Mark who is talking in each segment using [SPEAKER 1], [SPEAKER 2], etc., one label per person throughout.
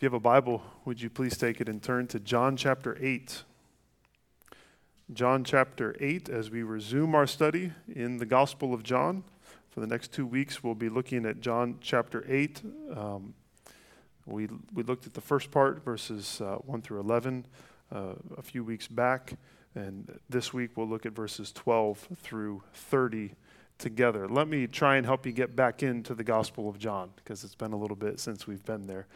[SPEAKER 1] If you have a Bible, would you please take it and turn to John chapter 8? John chapter 8, as we resume our study in the Gospel of John. For the next two weeks, we'll be looking at John chapter 8. Um, we, we looked at the first part, verses uh, 1 through 11, uh, a few weeks back. And this week, we'll look at verses 12 through 30 together. Let me try and help you get back into the Gospel of John, because it's been a little bit since we've been there.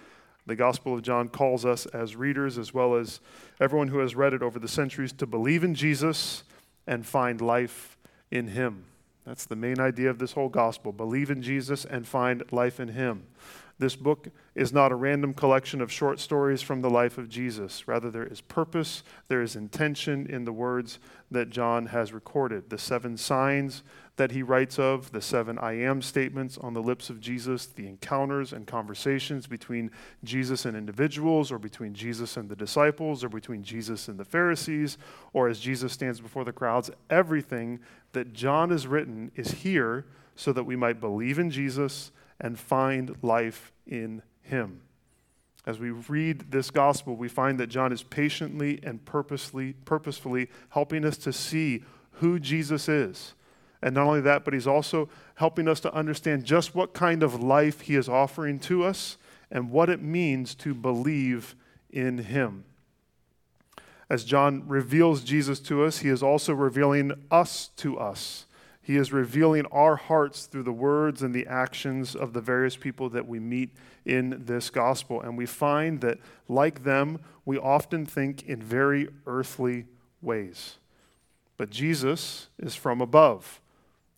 [SPEAKER 1] The Gospel of John calls us as readers, as well as everyone who has read it over the centuries, to believe in Jesus and find life in Him. That's the main idea of this whole gospel believe in Jesus and find life in Him. This book is not a random collection of short stories from the life of Jesus. Rather, there is purpose, there is intention in the words that John has recorded. The seven signs that he writes of, the seven I am statements on the lips of Jesus, the encounters and conversations between Jesus and individuals, or between Jesus and the disciples, or between Jesus and the Pharisees, or as Jesus stands before the crowds, everything that John has written is here so that we might believe in Jesus and find life in him. As we read this gospel, we find that John is patiently and purposely, purposefully helping us to see who Jesus is and not only that, but he's also helping us to understand just what kind of life he is offering to us and what it means to believe in him. As John reveals Jesus to us, he is also revealing us to us. He is revealing our hearts through the words and the actions of the various people that we meet in this gospel. And we find that, like them, we often think in very earthly ways. But Jesus is from above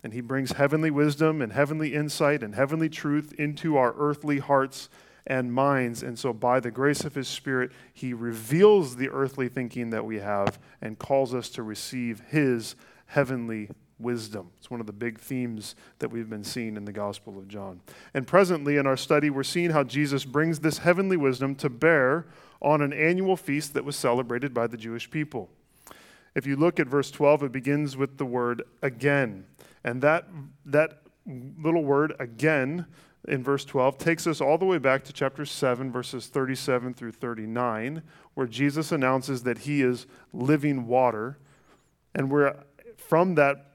[SPEAKER 1] and he brings heavenly wisdom and heavenly insight and heavenly truth into our earthly hearts and minds. And so, by the grace of his Spirit, he reveals the earthly thinking that we have and calls us to receive his heavenly wisdom. It's one of the big themes that we've been seeing in the Gospel of John. And presently in our study, we're seeing how Jesus brings this heavenly wisdom to bear on an annual feast that was celebrated by the Jewish people. If you look at verse 12, it begins with the word again. And that, that little word again in verse 12 takes us all the way back to chapter 7, verses 37 through 39, where Jesus announces that he is living water. And we're from that,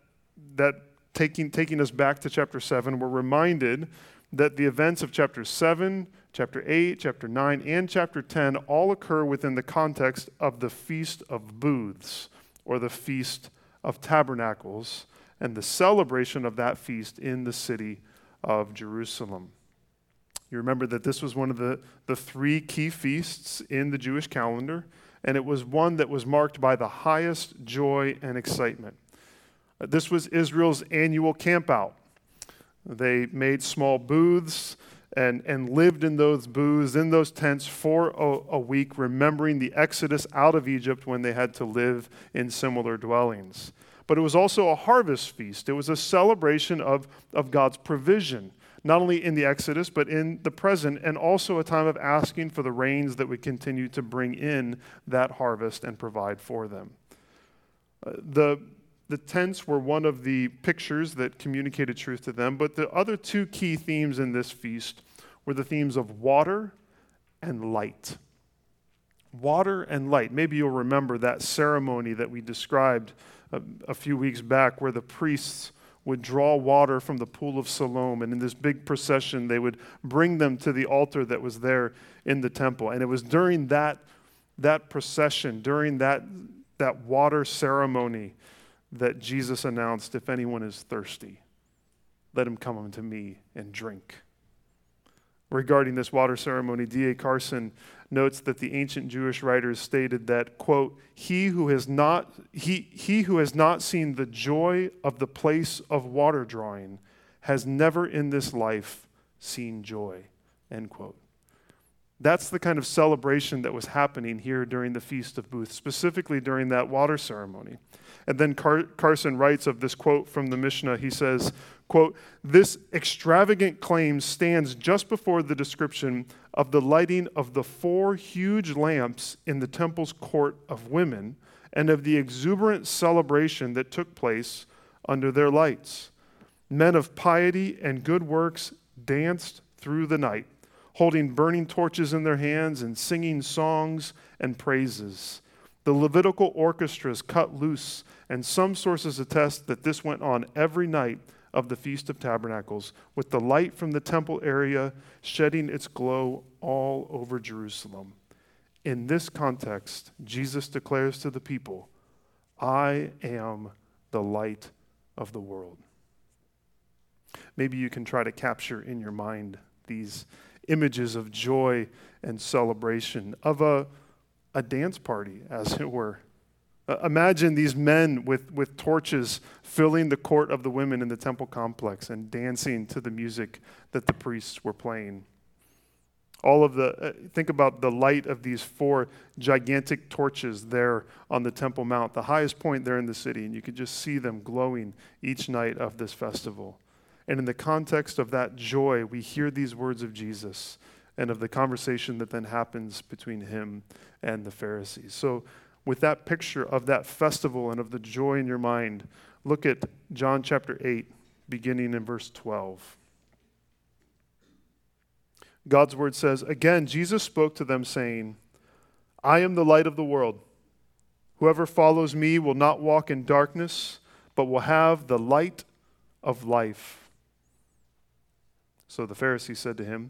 [SPEAKER 1] that taking, taking us back to chapter 7, we're reminded that the events of chapter 7, chapter 8, chapter 9, and chapter 10 all occur within the context of the Feast of Booths, or the Feast of Tabernacles and the celebration of that feast in the city of Jerusalem. You remember that this was one of the, the three key feasts in the Jewish calendar, and it was one that was marked by the highest joy and excitement. Uh, this was Israel's annual campout. They made small booths and, and lived in those booths, in those tents for a, a week, remembering the exodus out of Egypt when they had to live in similar dwellings but it was also a harvest feast. It was a celebration of, of God's provision, not only in the Exodus, but in the present, and also a time of asking for the rains that would continue to bring in that harvest and provide for them. Uh, the, the tents were one of the pictures that communicated truth to them, but the other two key themes in this feast were the themes of water and light. Water and light. Maybe you'll remember that ceremony that we described a, a few weeks back where the priests would draw water from the pool of Siloam, and in this big procession, they would bring them to the altar that was there in the temple. And it was during that, that procession, during that, that water ceremony, that Jesus announced, If anyone is thirsty, let him come unto me and drink. Regarding this water ceremony, D.A. Carson notes that the ancient Jewish writers stated that, quote, he who has not, he, he who has not seen the joy of the place of water drawing has never in this life seen joy, end quote. That's the kind of celebration that was happening here during the Feast of Booths, specifically during that water ceremony. And then Car- Carson writes of this quote from the Mishnah. He says, quote, This extravagant claim stands just before the description of the lighting of the four huge lamps in the temple's court of women and of the exuberant celebration that took place under their lights. Men of piety and good works danced through the night, holding burning torches in their hands and singing songs and praises. The Levitical orchestras cut loose, and some sources attest that this went on every night of the Feast of Tabernacles, with the light from the temple area shedding its glow all over Jerusalem. In this context, Jesus declares to the people, I am the light of the world. Maybe you can try to capture in your mind these images of joy and celebration, of a, a dance party, as it were. Uh, imagine these men with, with torches filling the court of the women in the temple complex and dancing to the music that the priests were playing. All of the, uh, think about the light of these four gigantic torches there on the Temple Mount, the highest point there in the city, and you could just see them glowing each night of this festival. And in the context of that joy, we hear these words of Jesus and of the conversation that then happens between him and the Pharisees. So, with that picture of that festival and of the joy in your mind, look at John chapter 8, beginning in verse 12. God's word says, Again, Jesus spoke to them, saying, I am the light of the world. Whoever follows me will not walk in darkness, but will have the light of life. So the Pharisee said to him,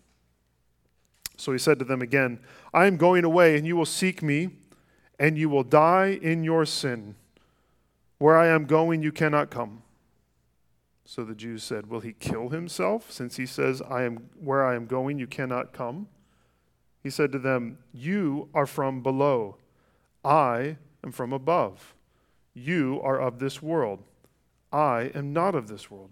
[SPEAKER 1] So he said to them again, I am going away, and you will seek me, and you will die in your sin. Where I am going, you cannot come. So the Jews said, Will he kill himself, since he says, I am where I am going, you cannot come? He said to them, You are from below, I am from above. You are of this world. I am not of this world.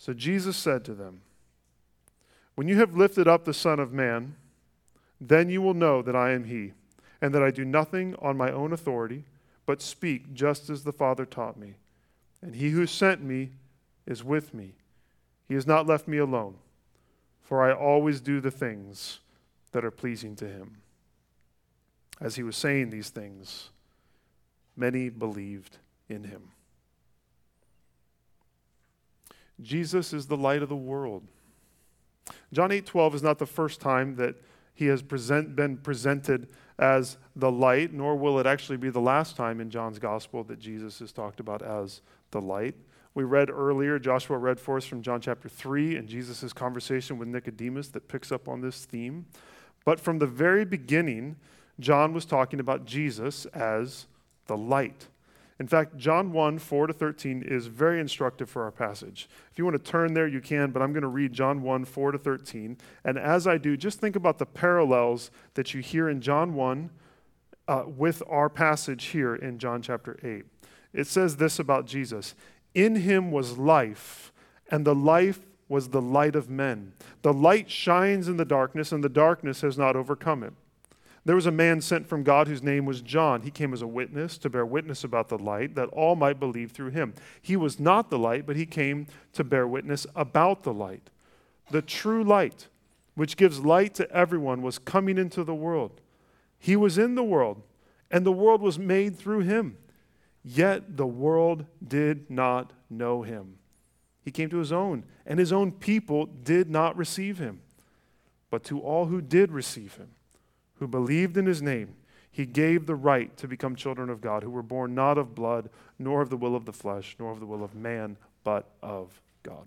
[SPEAKER 1] So Jesus said to them, When you have lifted up the Son of Man, then you will know that I am he, and that I do nothing on my own authority, but speak just as the Father taught me. And he who sent me is with me. He has not left me alone, for I always do the things that are pleasing to him. As he was saying these things, many believed in him. Jesus is the light of the world. John 8:12 is not the first time that he has present, been presented as the light, nor will it actually be the last time in John's gospel that Jesus is talked about as the light. We read earlier, Joshua read for us from John chapter 3 and Jesus' conversation with Nicodemus that picks up on this theme. But from the very beginning, John was talking about Jesus as the light. In fact, John 1, 4 to 13 is very instructive for our passage. If you want to turn there, you can, but I'm going to read John 1, 4 to 13. And as I do, just think about the parallels that you hear in John 1 uh, with our passage here in John chapter 8. It says this about Jesus In him was life, and the life was the light of men. The light shines in the darkness, and the darkness has not overcome it. There was a man sent from God whose name was John. He came as a witness to bear witness about the light, that all might believe through him. He was not the light, but he came to bear witness about the light. The true light, which gives light to everyone, was coming into the world. He was in the world, and the world was made through him. Yet the world did not know him. He came to his own, and his own people did not receive him. But to all who did receive him, who believed in his name, he gave the right to become children of God, who were born not of blood, nor of the will of the flesh, nor of the will of man, but of God.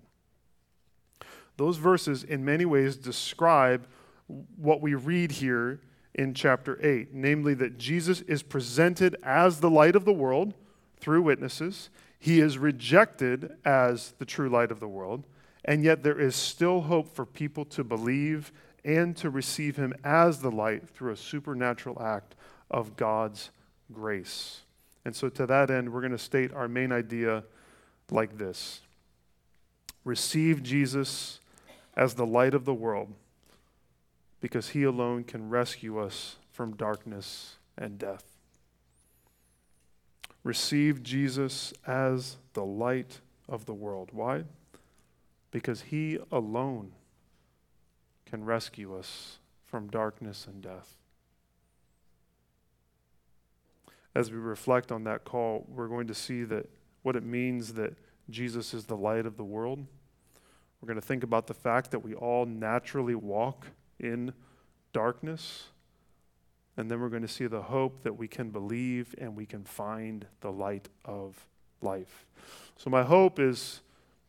[SPEAKER 1] Those verses, in many ways, describe what we read here in chapter 8, namely that Jesus is presented as the light of the world through witnesses. He is rejected as the true light of the world, and yet there is still hope for people to believe and to receive him as the light through a supernatural act of God's grace. And so, to that end, we're going to state our main idea like this Receive Jesus as the light of the world because he alone can rescue us from darkness and death. Receive Jesus as the light of the world. Why? Because he alone can rescue us from darkness and death. As we reflect on that call, we're going to see that what it means that Jesus is the light of the world. We're going to think about the fact that we all naturally walk in darkness. And then we're going to see the hope that we can believe and we can find the light of life. So, my hope is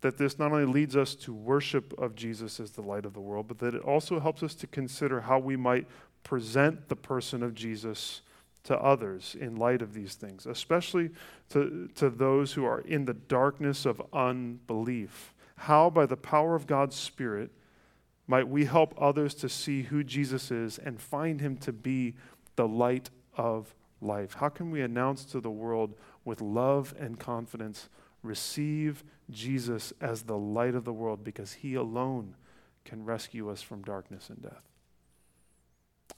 [SPEAKER 1] that this not only leads us to worship of Jesus as the light of the world, but that it also helps us to consider how we might present the person of Jesus to others in light of these things, especially to, to those who are in the darkness of unbelief. How, by the power of God's Spirit, might we help others to see who Jesus is and find him to be the light of life? How can we announce to the world with love and confidence, receive Jesus as the light of the world because he alone can rescue us from darkness and death?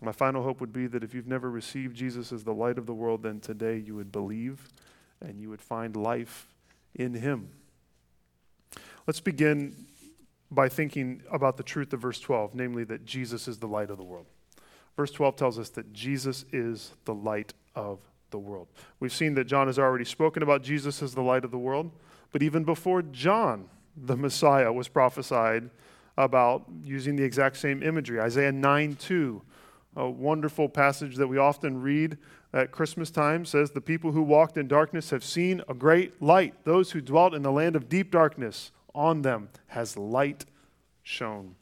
[SPEAKER 1] My final hope would be that if you've never received Jesus as the light of the world, then today you would believe and you would find life in him. Let's begin by thinking about the truth of verse 12, namely that Jesus is the light of the world. Verse 12 tells us that Jesus is the light of the world. We've seen that John has already spoken about Jesus as the light of the world, but even before John, the Messiah, was prophesied about using the exact same imagery. Isaiah 9 2, a wonderful passage that we often read at Christmas time, says, The people who walked in darkness have seen a great light. Those who dwelt in the land of deep darkness on them has light shone.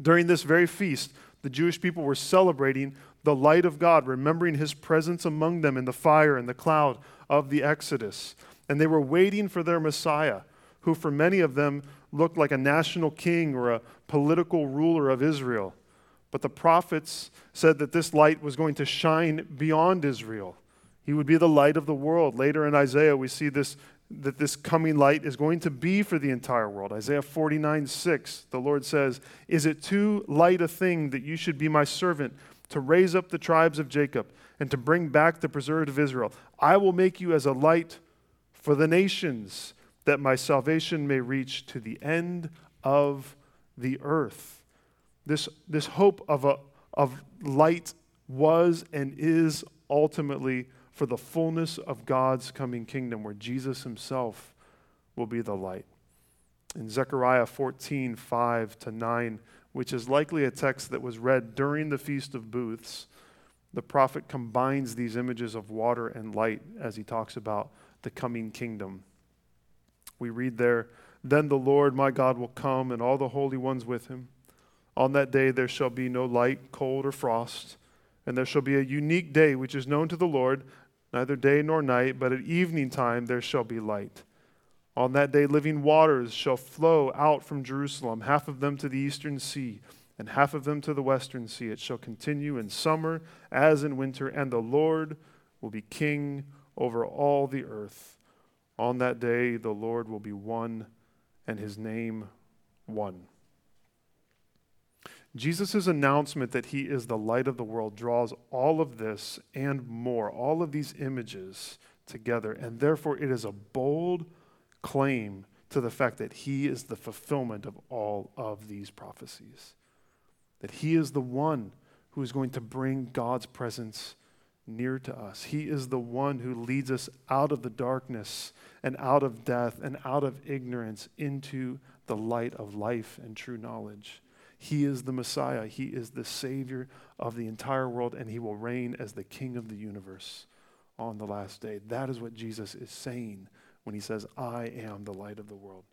[SPEAKER 1] During this very feast, the Jewish people were celebrating the light of God, remembering his presence among them in the fire and the cloud of the Exodus. And they were waiting for their Messiah, who for many of them looked like a national king or a political ruler of Israel. But the prophets said that this light was going to shine beyond Israel. He would be the light of the world. Later in Isaiah, we see this that this coming light is going to be for the entire world. Isaiah 49 6, the Lord says, Is it too light a thing that you should be my servant to raise up the tribes of Jacob and to bring back the preserved of Israel? I will make you as a light for the nations, that my salvation may reach to the end of the earth. This, this hope of, a, of light was and is ultimately for the fullness of God's coming kingdom, where Jesus himself will be the light. In Zechariah 14, 5 to 9, which is likely a text that was read during the Feast of Booths, the prophet combines these images of water and light as he talks about the coming kingdom. We read there, Then the Lord my God will come, and all the holy ones with him. On that day there shall be no light, cold, or frost, and there shall be a unique day which is known to the Lord neither day nor night, but at evening time there shall be light. On that day, living waters shall flow out from Jerusalem, half of them to the eastern sea, and half of them to the western sea. It shall continue in summer as in winter, and the Lord will be king over all the earth. On that day, the Lord will be one, and his name one. Jesus' announcement that he is the light of the world draws all of this and more, all of these images together. And therefore, it is a bold claim to the fact that he is the fulfillment of all of these prophecies. That he is the one who is going to bring God's presence near to us. He is the one who leads us out of the darkness and out of death and out of ignorance into the light of life and true knowledge. He is the Messiah. He is the Savior of the entire world, and He will reign as the King of the universe on the last day. That is what Jesus is saying when He says, I am the light of the world.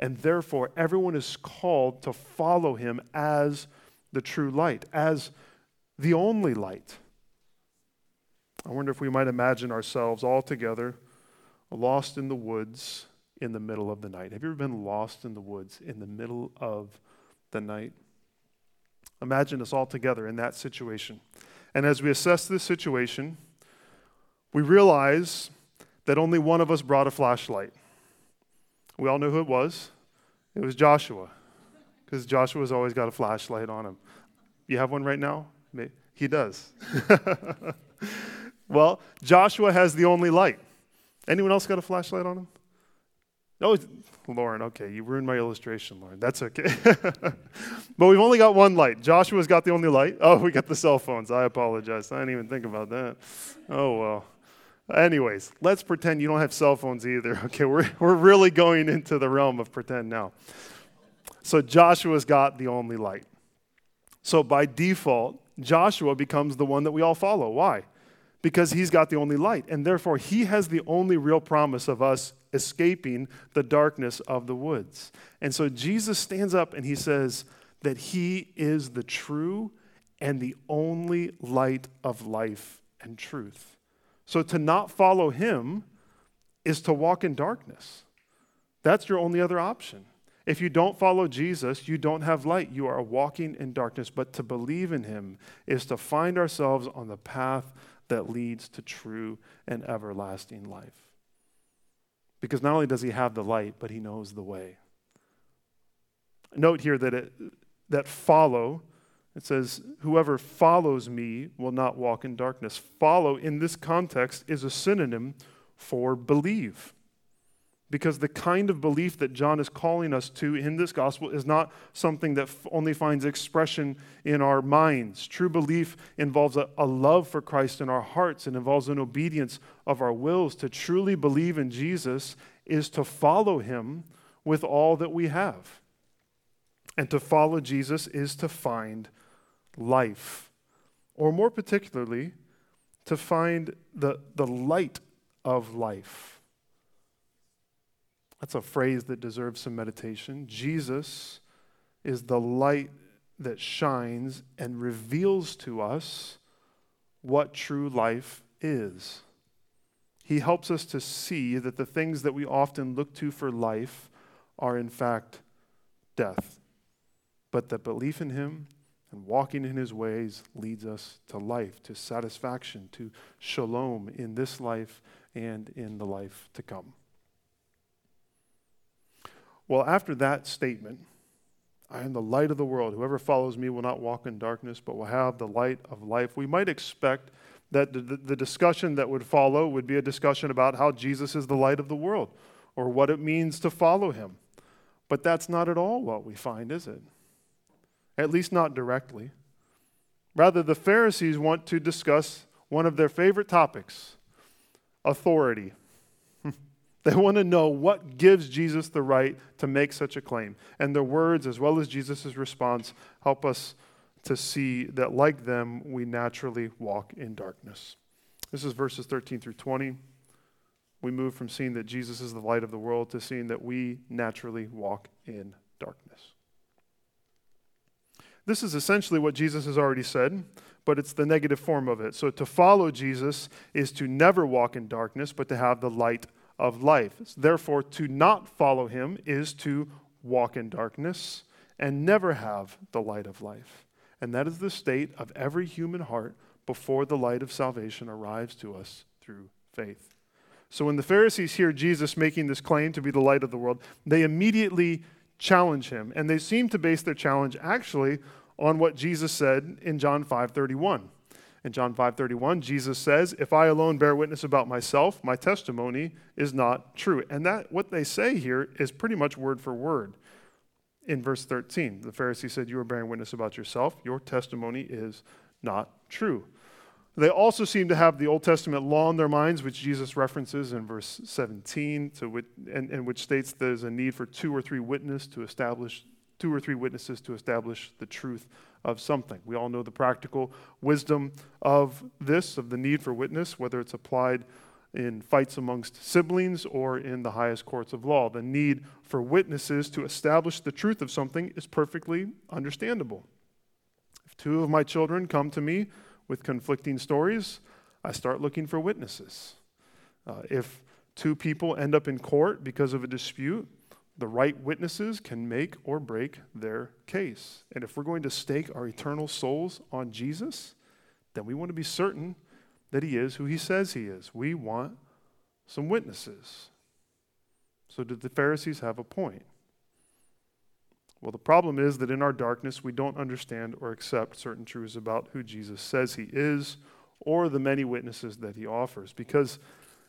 [SPEAKER 1] And therefore, everyone is called to follow Him as the true light, as the only light. I wonder if we might imagine ourselves all together, lost in the woods in the middle of the night. Have you ever been lost in the woods in the middle of the night? Imagine us all together in that situation. And as we assess this situation, we realize that only one of us brought a flashlight. We all knew who it was. It was Joshua, because Joshua's always got a flashlight on him. You have one right now? He does. well, Joshua has the only light. Anyone else got a flashlight on him? Oh, Lauren, okay, you ruined my illustration, Lauren. That's okay. but we've only got one light. Joshua's got the only light. Oh, we got the cell phones. I apologize. I didn't even think about that. Oh, well. Anyways, let's pretend you don't have cell phones either. Okay, we're, we're really going into the realm of pretend now. So Joshua's got the only light. So by default, Joshua becomes the one that we all follow. Why? Because he's got the only light. And therefore, he has the only real promise of us escaping the darkness of the woods. And so Jesus stands up and he says that he is the true and the only light of life and truth. So to not follow him is to walk in darkness. That's your only other option. If you don't follow Jesus, you don't have light. You are walking in darkness. But to believe in him is to find ourselves on the path that leads to true and everlasting life. Because not only does he have the light, but he knows the way. Note here that it, that follow, it says, whoever follows me will not walk in darkness. Follow in this context is a synonym for believe. Because the kind of belief that John is calling us to in this gospel is not something that only finds expression in our minds. True belief involves a, a love for Christ in our hearts and involves an obedience of our wills. To truly believe in Jesus is to follow him with all that we have. And to follow Jesus is to find life, or more particularly, to find the, the light of life. That's a phrase that deserves some meditation. Jesus is the light that shines and reveals to us what true life is. He helps us to see that the things that we often look to for life are, in fact, death. But that belief in Him and walking in His ways leads us to life, to satisfaction, to shalom in this life and in the life to come. Well, after that statement, I am the light of the world. Whoever follows me will not walk in darkness, but will have the light of life. We might expect that the, discussion that would follow would be a discussion about how Jesus is the light of the world or what it means to follow him. But that's not at all what we find, is it? At least not directly. Rather, the Pharisees want to discuss one of their favorite topics authority. They want to know what gives Jesus the right to make such a claim. And their words, as well as Jesus' response, help us to see that, like them, we naturally walk in darkness. This is verses 13 through 20. We move from seeing that Jesus is the light of the world to seeing that we naturally walk in darkness. This is essentially what Jesus has already said, but it's the negative form of it. So to follow Jesus is to never walk in darkness, but to have the light of life. Therefore, to not follow him is to walk in darkness and never have the light of life. And that is the state of every human heart before the light of salvation arrives to us through faith. So when the Pharisees hear Jesus making this claim to be the light of the world, they immediately challenge him. And they seem to base their challenge actually on what Jesus said in John 5:31. In John 5:31, Jesus says, "If I alone bear witness about myself, my testimony is not true." And that what they say here is pretty much word for word. In verse 13, the Pharisee said, "You are bearing witness about yourself. Your testimony is not true. They also seem to have the Old Testament law in their minds, which Jesus references in verse 17, to which, and, and which states there's a need for two or three witnesses to establish two or three witnesses to establish the truth of something. We all know the practical wisdom of this, of the need for witness, whether it's applied in fights amongst siblings or in the highest courts of law. The need for witnesses to establish the truth of something is perfectly understandable. If two of my children come to me with conflicting stories, I start looking for witnesses. Uh, if two people end up in court because of a dispute, the right witnesses can make or break their case. And if we're going to stake our eternal souls on Jesus, then we want to be certain that he is who he says he is. We want some witnesses. So, did the Pharisees have a point? Well, the problem is that in our darkness, we don't understand or accept certain truths about who Jesus says he is or the many witnesses that he offers. Because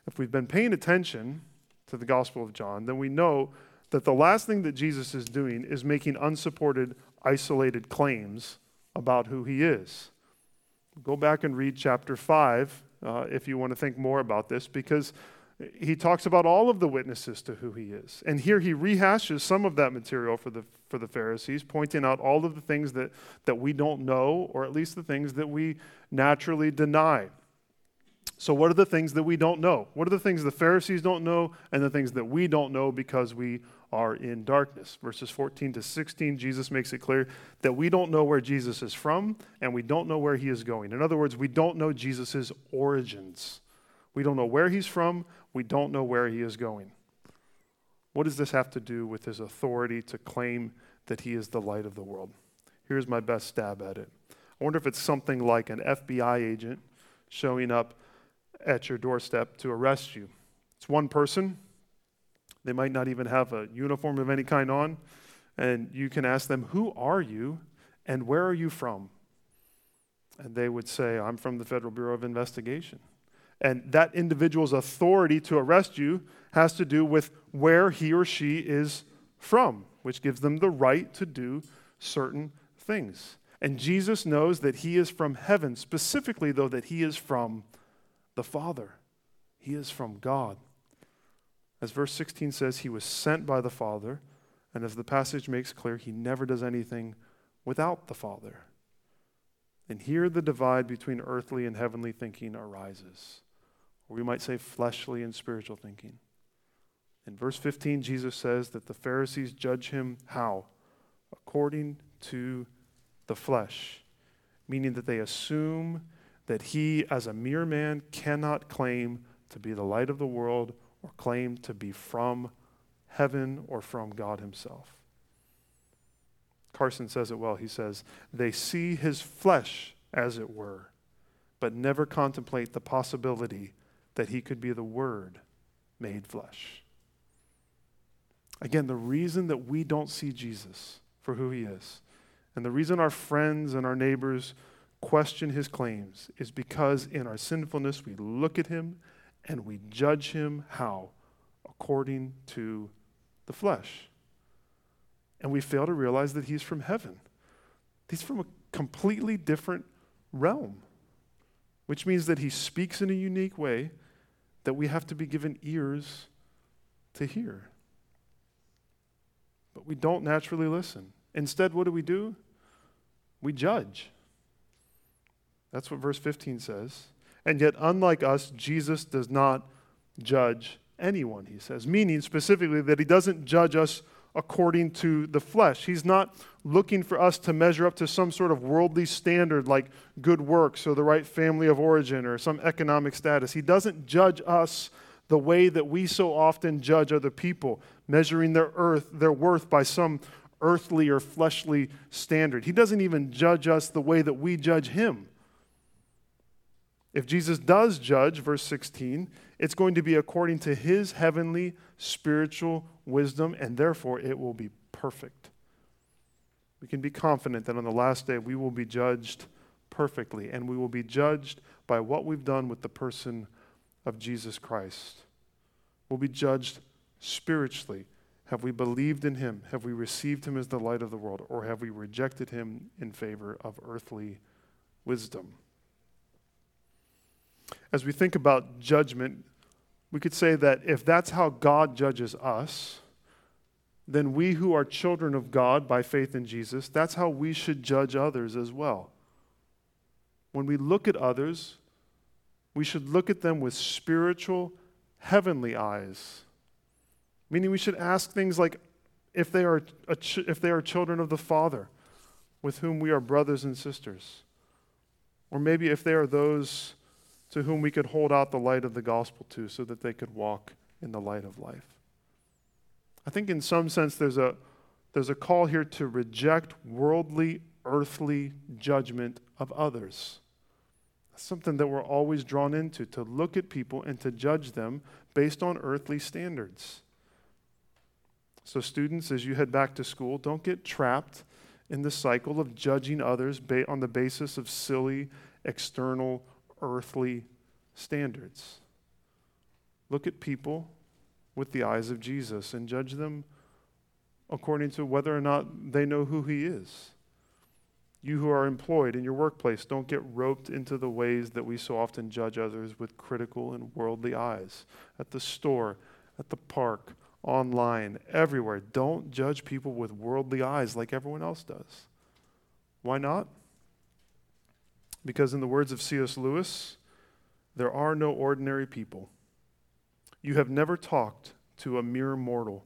[SPEAKER 1] if we've been paying attention to the Gospel of John, then we know that the last thing that Jesus is doing is making unsupported, isolated claims about who he is. Go back and read chapter 5 uh, if you want to think more about this, because he talks about all of the witnesses to who he is. And here he rehashes some of that material for the, for the Pharisees, pointing out all of the things that, that we don't know, or at least the things that we naturally deny. So, what are the things that we don't know? What are the things the Pharisees don't know, and the things that we don't know because we are in darkness. Verses 14 to 16, Jesus makes it clear that we don't know where Jesus is from and we don't know where he is going. In other words, we don't know Jesus' origins. We don't know where he's from, we don't know where he is going. What does this have to do with his authority to claim that he is the light of the world? Here's my best stab at it. I wonder if it's something like an FBI agent showing up at your doorstep to arrest you. It's one person, they might not even have a uniform of any kind on. And you can ask them, Who are you and where are you from? And they would say, I'm from the Federal Bureau of Investigation. And that individual's authority to arrest you has to do with where he or she is from, which gives them the right to do certain things. And Jesus knows that he is from heaven, specifically, though, that he is from the Father. He is from God. As verse 16 says, he was sent by the Father, and as the passage makes clear, he never does anything without the Father. And here the divide between earthly and heavenly thinking arises, or we might say fleshly and spiritual thinking. In verse 15, Jesus says that the Pharisees judge him how? According to the flesh, meaning that they assume that he, as a mere man, cannot claim to be the light of the world or claim to be from heaven or from God Himself. Carson says it well. He says, They see His flesh, as it were, but never contemplate the possibility that He could be the Word made flesh. Again, the reason that we don't see Jesus for who He is, and the reason our friends and our neighbors question His claims, is because in our sinfulness we look at Him and we judge him how? According to the flesh. And we fail to realize that he's from heaven. He's from a completely different realm, which means that he speaks in a unique way that we have to be given ears to hear. But we don't naturally listen. Instead, what do we do? We judge. That's what verse 15 says. And yet, unlike us, Jesus does not judge anyone, he says, meaning specifically that he doesn't judge us according to the flesh. He's not looking for us to measure up to some sort of worldly standard like good works or the right family of origin or some economic status. He doesn't judge us the way that we so often judge other people, measuring their earth, their worth by some earthly or fleshly standard. He doesn't even judge us the way that we judge him. If Jesus does judge, verse 16, it's going to be according to his heavenly spiritual wisdom, and therefore it will be perfect. We can be confident that on the last day we will be judged perfectly, and we will be judged by what we've done with the person of Jesus Christ. We'll be judged spiritually. Have we believed in him? Have we received him as the light of the world? Or have we rejected him in favor of earthly wisdom. As we think about judgment, we could say that if that's how God judges us, then we who are children of God by faith in Jesus, that's how we should judge others as well. When we look at others, we should look at them with spiritual, heavenly eyes. Meaning, we should ask things like if they are, ch- if they are children of the Father with whom we are brothers and sisters. Or maybe if they are those to whom we could hold out the light of the gospel to so that they could walk in the light of life. I think in some sense there's a, there's a call here to reject worldly, earthly judgment of others. That's something that we're always drawn into, to look at people and to judge them based on earthly standards. So, students, as you head back to school, don't get trapped in the cycle of judging others on the basis of silly, external, earthly standards. Look at people with the eyes of Jesus and judge them according to whether or not they know who He is. You who are employed in your workplace, don't get roped into the ways that we so often judge others with critical and worldly eyes. At the store, at the park, online, everywhere. Don't judge people with worldly eyes like everyone else does. Why not? Because, in the words of C.S. Lewis, there are no ordinary people. You have never talked to a mere mortal.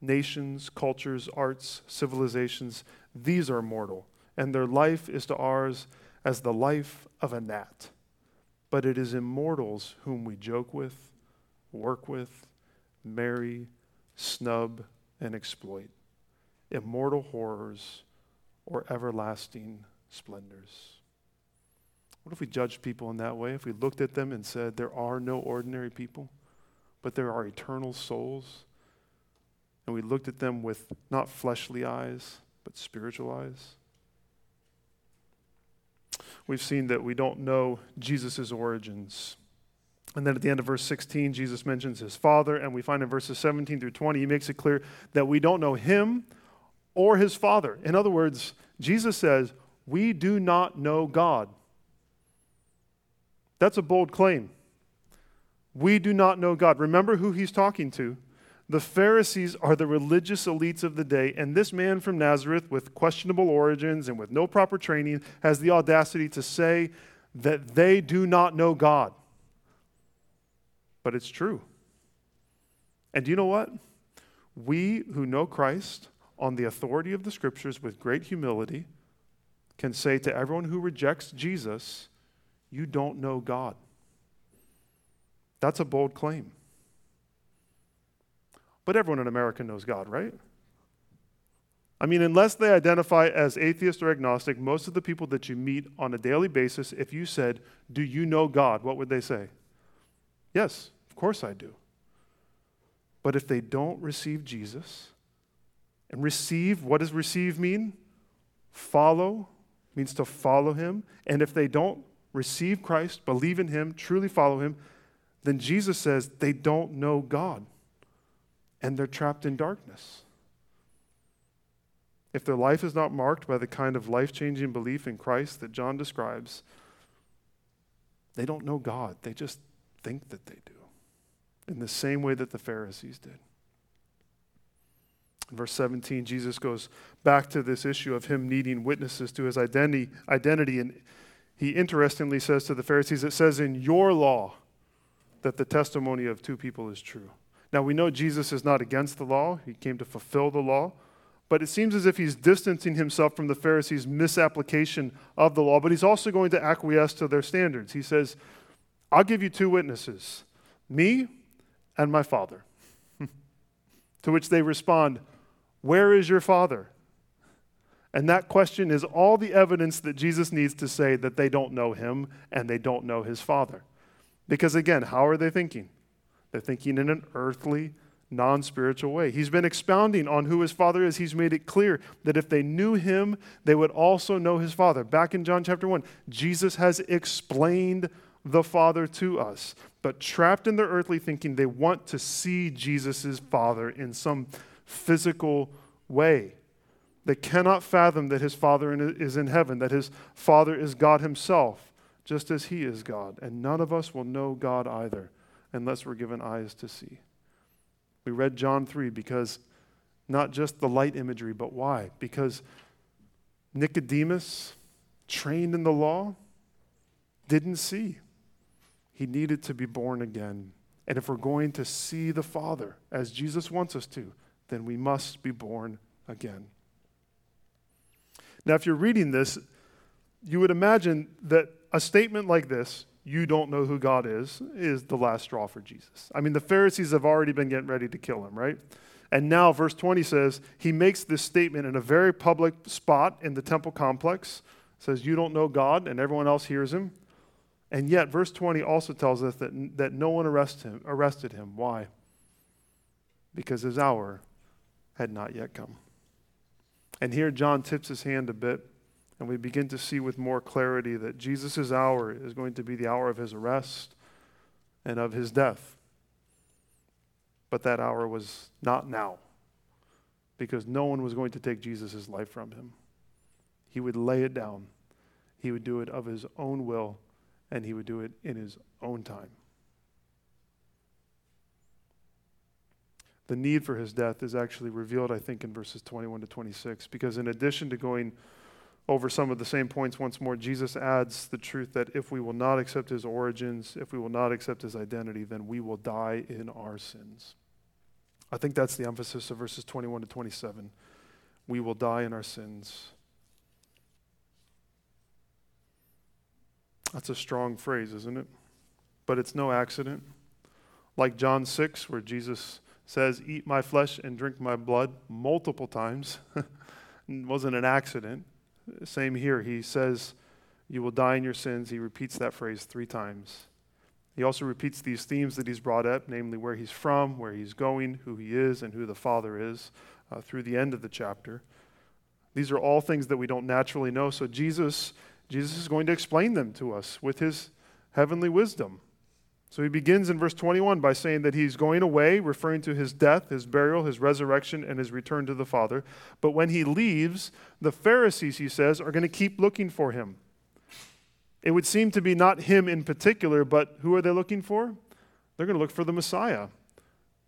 [SPEAKER 1] Nations, cultures, arts, civilizations, these are mortal, and their life is to ours as the life of a gnat. But it is immortals whom we joke with, work with, marry, snub, and exploit. Immortal horrors or everlasting splendors. What if we judged people in that way? If we looked at them and said, there are no ordinary people, but there are eternal souls? And we looked at them with not fleshly eyes, but spiritual eyes? We've seen that we don't know Jesus' origins. And then at the end of verse 16, Jesus mentions his Father, and we find in verses 17 through 20, he makes it clear that we don't know him or his Father. In other words, Jesus says, We do not know God. That's a bold claim. We do not know God. Remember who he's talking to. The Pharisees are the religious elites of the day, and this man from Nazareth, with questionable origins and with no proper training, has the audacity to say that they do not know God. But it's true. And do you know what? We who know Christ on the authority of the scriptures with great humility can say to everyone who rejects Jesus, you don't know God. That's a bold claim. But everyone in America knows God, right? I mean, unless they identify as atheist or agnostic, most of the people that you meet on a daily basis, if you said, Do you know God? what would they say? Yes, of course I do. But if they don't receive Jesus, and receive, what does receive mean? Follow means to follow him. And if they don't receive Christ, believe in Him, truly follow Him, then Jesus says they don't know God and they're trapped in darkness. If their life is not marked by the kind of life changing belief in Christ that John describes, they don't know God. They just think that they do, in the same way that the Pharisees did. In verse 17, Jesus goes back to this issue of him needing witnesses to his identity, identity and he interestingly says to the Pharisees, it says in your law that the testimony of two people is true. Now, we know Jesus is not against the law, he came to fulfill the law. But it seems as if he's distancing himself from the Pharisees' misapplication of the law, but he's also going to acquiesce to their standards. He says, I'll give you two witnesses, me and my Father. to which they respond, Where is your Father? And that question is all the evidence that Jesus needs to say that they don't know him and they don't know his Father. Because again, how are they thinking? They're thinking in an earthly, non spiritual way. He's been expounding on who his Father is. He's made it clear that if they knew him, they would also know his Father. Back in John chapter 1, Jesus has explained the Father to us. But trapped in their earthly thinking, they want to see Jesus' Father in some physical way. They cannot fathom that his Father is in heaven, that his Father is God himself, just as he is God. And none of us will know God either unless we're given eyes to see. We read John 3 because not just the light imagery, but why? Because Nicodemus, trained in the law, didn't see. He needed to be born again. And if we're going to see the Father as Jesus wants us to, then we must be born again. Now, if you're reading this, you would imagine that a statement like this, you don't know who God is, is the last straw for Jesus. I mean, the Pharisees have already been getting ready to kill him, right? And now, verse 20 says, he makes this statement in a very public spot in the temple complex. Says, You don't know God, and everyone else hears him. And yet, verse 20 also tells us that, that no one arrest him, arrested him. Why? Because his hour had not yet come. And here, John tips his hand a bit, and we begin to see with more clarity that Jesus' hour is going to be the hour of his arrest and of his death. But that hour was not now, because no one was going to take Jesus' life from him. He would lay it down, he would do it of his own will and he would do it in his own time. The need for his death is actually revealed, I think, in verses 21 to 26, because in addition to going over some of the same points once more, Jesus adds the truth that if we will not accept his origins, if we will not accept his identity, then we will die in our sins. I think that's the emphasis of verses 21 to 27. We will die in our sins. That's a strong phrase, isn't it? But it's no accident. Like John 6, where Jesus says, Eat my flesh and drink my blood multiple times. it wasn't an accident. Same here. He says, You will die in your sins. He repeats that phrase three times. He also repeats these themes that he's brought up, namely where he's from, where he's going, who he is, and who the Father is, uh, through the end of the chapter. These are all things that we don't naturally know. So Jesus Jesus is going to explain them to us with his heavenly wisdom. So he begins in verse 21 by saying that he's going away, referring to his death, his burial, his resurrection, and his return to the Father. But when he leaves, the Pharisees, he says, are going to keep looking for him. It would seem to be not him in particular, but who are they looking for? They're going to look for the Messiah.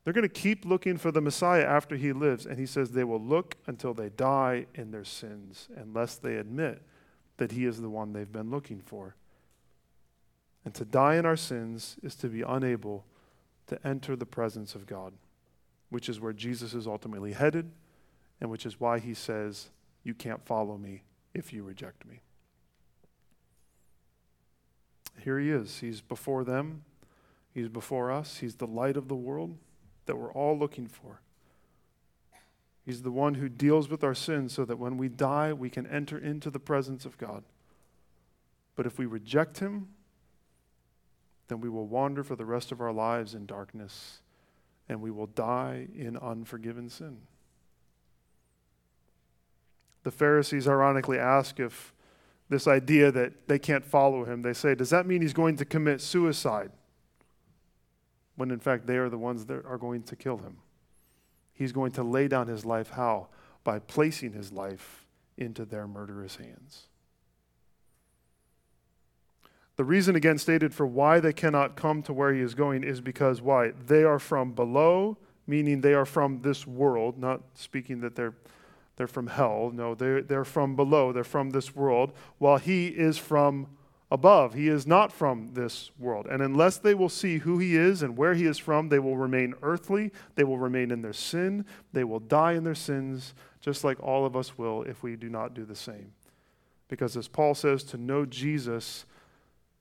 [SPEAKER 1] They're going to keep looking for the Messiah after he lives. And he says they will look until they die in their sins, unless they admit that He is the one they've been looking for. And to die in our sins is to be unable to enter the presence of God, which is where Jesus is ultimately headed, and which is why He says, You can't follow me if you reject me. Here He is. He's before them, He's before us, He's the light of the world that we're all looking for. He's the one who deals with our sins so that when we die, we can enter into the presence of God. But if we reject Him, then we will wander for the rest of our lives in darkness and we will die in unforgiven sin. The Pharisees ironically ask if this idea that they can't follow him, they say, does that mean he's going to commit suicide? When in fact they are the ones that are going to kill him. He's going to lay down his life how? By placing his life into their murderous hands. The reason, again stated, for why they cannot come to where he is going is because why? They are from below, meaning they are from this world, not speaking that they're, they're from hell. No, they're, they're from below, they're from this world, while he is from above. He is not from this world. And unless they will see who he is and where he is from, they will remain earthly. They will remain in their sin. They will die in their sins, just like all of us will if we do not do the same. Because as Paul says, to know Jesus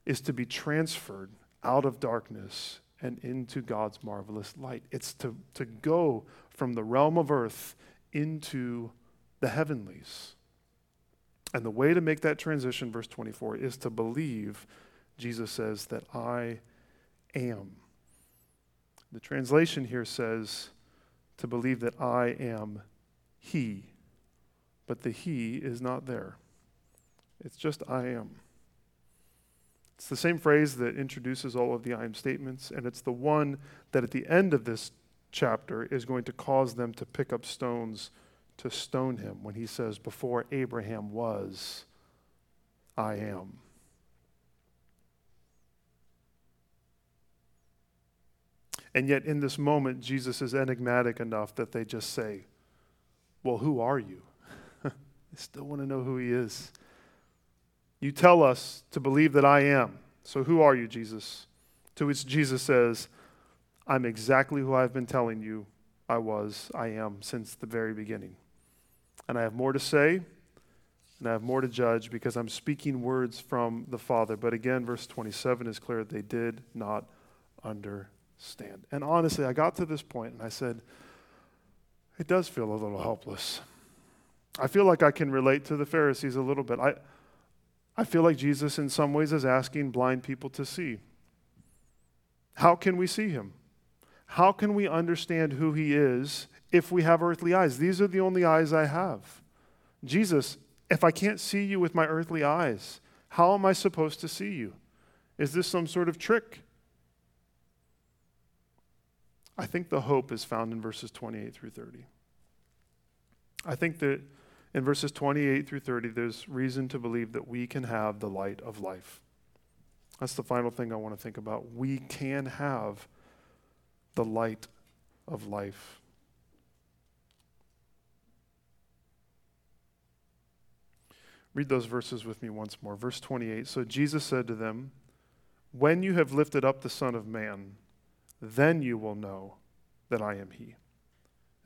[SPEAKER 1] is to be transferred out of darkness and into God's marvelous light. It's to, to go from the realm of earth into the heavenlies. And the way to make that transition, verse 24, is to believe, Jesus says, that I am. The translation here says to believe that I am He, but the He is not there. It's just I am. It's the same phrase that introduces all of the I am statements, and it's the one that at the end of this chapter is going to cause them to pick up stones to stone him when he says, Before Abraham was, I am. And yet, in this moment, Jesus is enigmatic enough that they just say, Well, who are you? they still want to know who he is. You tell us to believe that I am. So, who are you, Jesus? To which Jesus says, I'm exactly who I've been telling you I was, I am, since the very beginning. And I have more to say, and I have more to judge because I'm speaking words from the Father. But again, verse 27 is clear they did not understand stand. And honestly, I got to this point and I said, it does feel a little helpless. I feel like I can relate to the Pharisees a little bit. I, I feel like Jesus, in some ways, is asking blind people to see. How can we see him? How can we understand who he is if we have earthly eyes? These are the only eyes I have. Jesus, if I can't see you with my earthly eyes, how am I supposed to see you? Is this some sort of trick? I think the hope is found in verses 28 through 30. I think that in verses 28 through 30, there's reason to believe that we can have the light of life. That's the final thing I want to think about. We can have the light of life. Read those verses with me once more. Verse 28 So Jesus said to them, When you have lifted up the Son of Man, then you will know that I am He,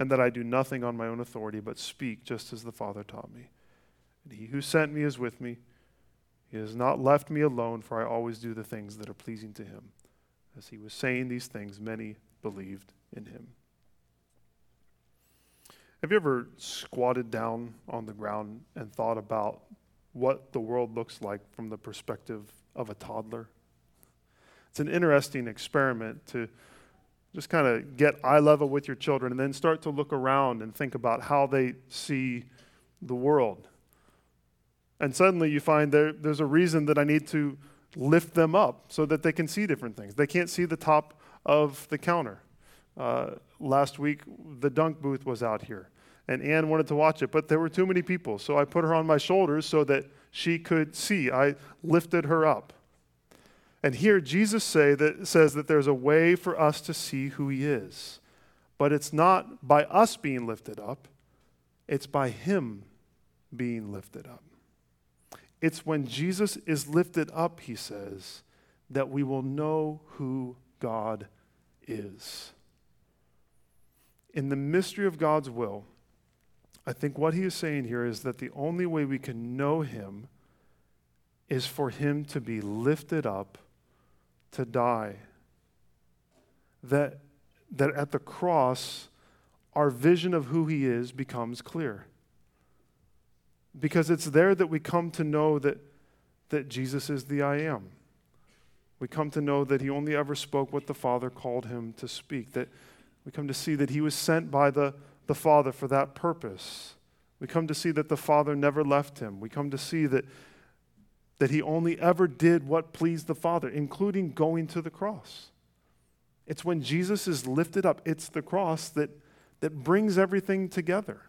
[SPEAKER 1] and that I do nothing on my own authority, but speak just as the Father taught me. And He who sent me is with me. He has not left me alone, for I always do the things that are pleasing to Him. As He was saying these things, many believed in Him. Have you ever squatted down on the ground and thought about what the world looks like from the perspective of a toddler? It's an interesting experiment to just kind of get eye level with your children and then start to look around and think about how they see the world. And suddenly you find there, there's a reason that I need to lift them up so that they can see different things. They can't see the top of the counter. Uh, last week, the dunk booth was out here, and Anne wanted to watch it, but there were too many people. So I put her on my shoulders so that she could see. I lifted her up. And here Jesus say that, says that there's a way for us to see who he is. But it's not by us being lifted up, it's by him being lifted up. It's when Jesus is lifted up, he says, that we will know who God is. In the mystery of God's will, I think what he is saying here is that the only way we can know him is for him to be lifted up to die. That, that at the cross, our vision of who he is becomes clear. Because it's there that we come to know that, that Jesus is the I am. We come to know that he only ever spoke what the Father called him to speak. That we come to see that he was sent by the, the Father for that purpose. We come to see that the Father never left him. We come to see that that he only ever did what pleased the Father, including going to the cross. It's when Jesus is lifted up, it's the cross that, that brings everything together.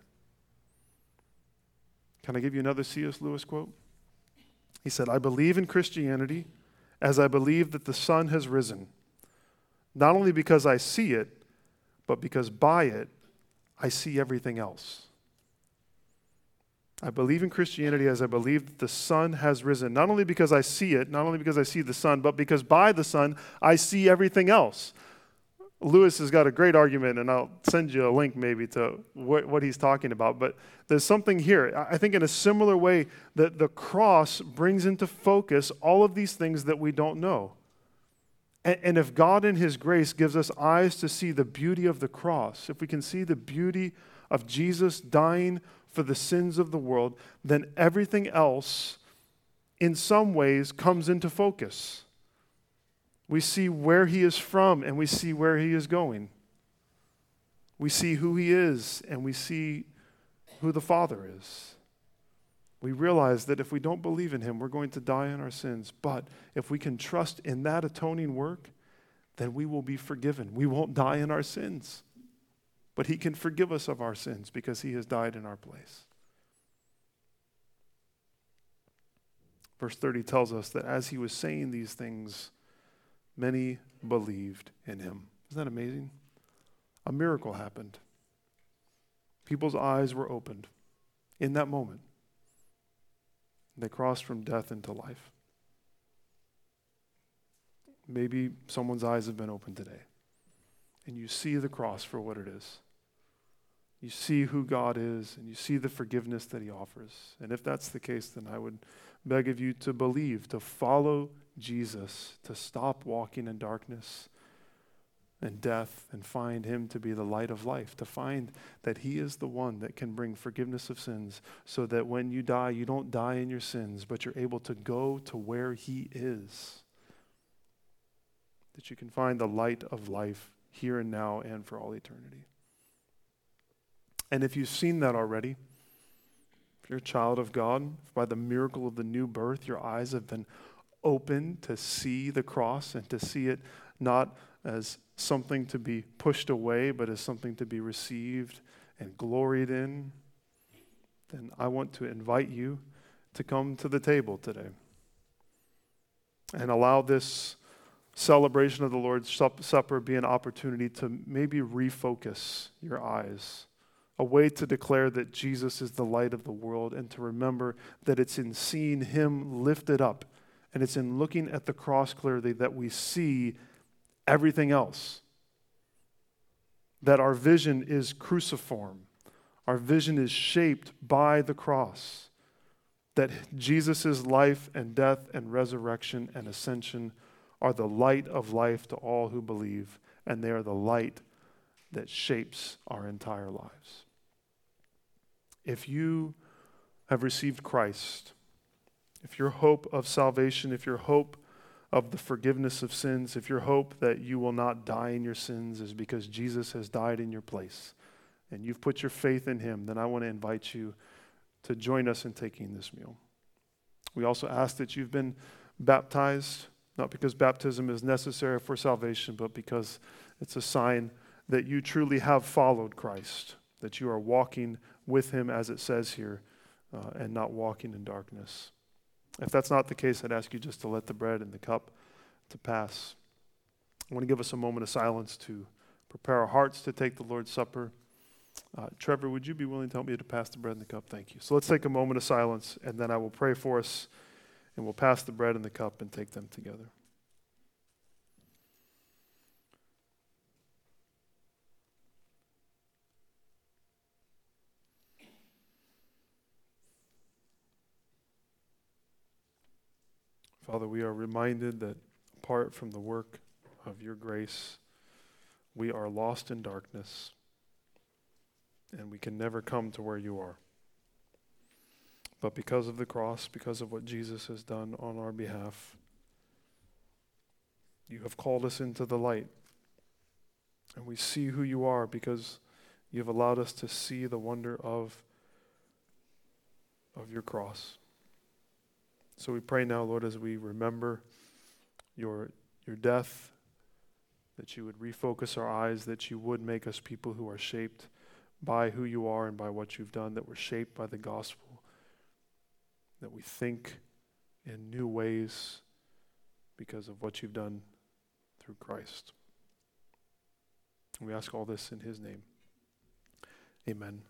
[SPEAKER 1] Can I give you another C.S. Lewis quote? He said, I believe in Christianity as I believe that the sun has risen, not only because I see it, but because by it I see everything else. I believe in Christianity as I believe that the sun has risen, not only because I see it, not only because I see the sun, but because by the sun I see everything else. Lewis has got a great argument, and I'll send you a link maybe to what, what he's talking about. But there's something here. I think, in a similar way, that the cross brings into focus all of these things that we don't know. And, and if God, in His grace, gives us eyes to see the beauty of the cross, if we can see the beauty of Jesus dying for the sins of the world, then everything else, in some ways, comes into focus. We see where he is from and we see where he is going. We see who he is and we see who the Father is. We realize that if we don't believe in him, we're going to die in our sins. But if we can trust in that atoning work, then we will be forgiven. We won't die in our sins. But he can forgive us of our sins because he has died in our place. Verse 30 tells us that as he was saying these things, many believed in him. Isn't that amazing? A miracle happened. People's eyes were opened in that moment. They crossed from death into life. Maybe someone's eyes have been opened today, and you see the cross for what it is. You see who God is, and you see the forgiveness that He offers. And if that's the case, then I would beg of you to believe, to follow Jesus, to stop walking in darkness and death and find Him to be the light of life, to find that He is the one that can bring forgiveness of sins so that when you die, you don't die in your sins, but you're able to go to where He is. That you can find the light of life here and now and for all eternity. And if you've seen that already, if you're a child of God, by the miracle of the new birth, your eyes have been open to see the cross and to see it not as something to be pushed away, but as something to be received and gloried in, then I want to invite you to come to the table today and allow this celebration of the Lord's Supper be an opportunity to maybe refocus your eyes, a way to declare that Jesus is the light of the world, and to remember that it's in seeing Him lifted up and it's in looking at the cross clearly that we see everything else. That our vision is cruciform, our vision is shaped by the cross. That Jesus' life and death and resurrection and ascension are the light of life to all who believe, and they are the light that shapes our entire lives. If you have received Christ, if your hope of salvation, if your hope of the forgiveness of sins, if your hope that you will not die in your sins is because Jesus has died in your place and you've put your faith in him, then I want to invite you to join us in taking this meal. We also ask that you've been baptized, not because baptism is necessary for salvation, but because it's a sign that you truly have followed Christ, that you are walking with him, as it says here, uh, and not walking in darkness. If that's not the case, I'd ask you just to let the bread and the cup to pass. I want to give us a moment of silence to prepare our hearts to take the Lord's Supper. Uh, Trevor, would you be willing to help me to pass the bread and the cup? Thank you. So let's take a moment of silence, and then I will pray for us, and we'll pass the bread and the cup and take them together. Father, we are reminded that apart from the work of your grace, we are lost in darkness and we can never come to where you are. But because of the cross, because of what Jesus has done on our behalf, you have called us into the light. And we see who you are because you've allowed us to see the wonder of, of your cross. So we pray now, Lord, as we remember your, your death, that you would refocus our eyes, that you would make us people who are shaped by who you are and by what you've done, that we're shaped by the gospel, that we think in new ways because of what you've done through Christ. We ask all this in his name. Amen.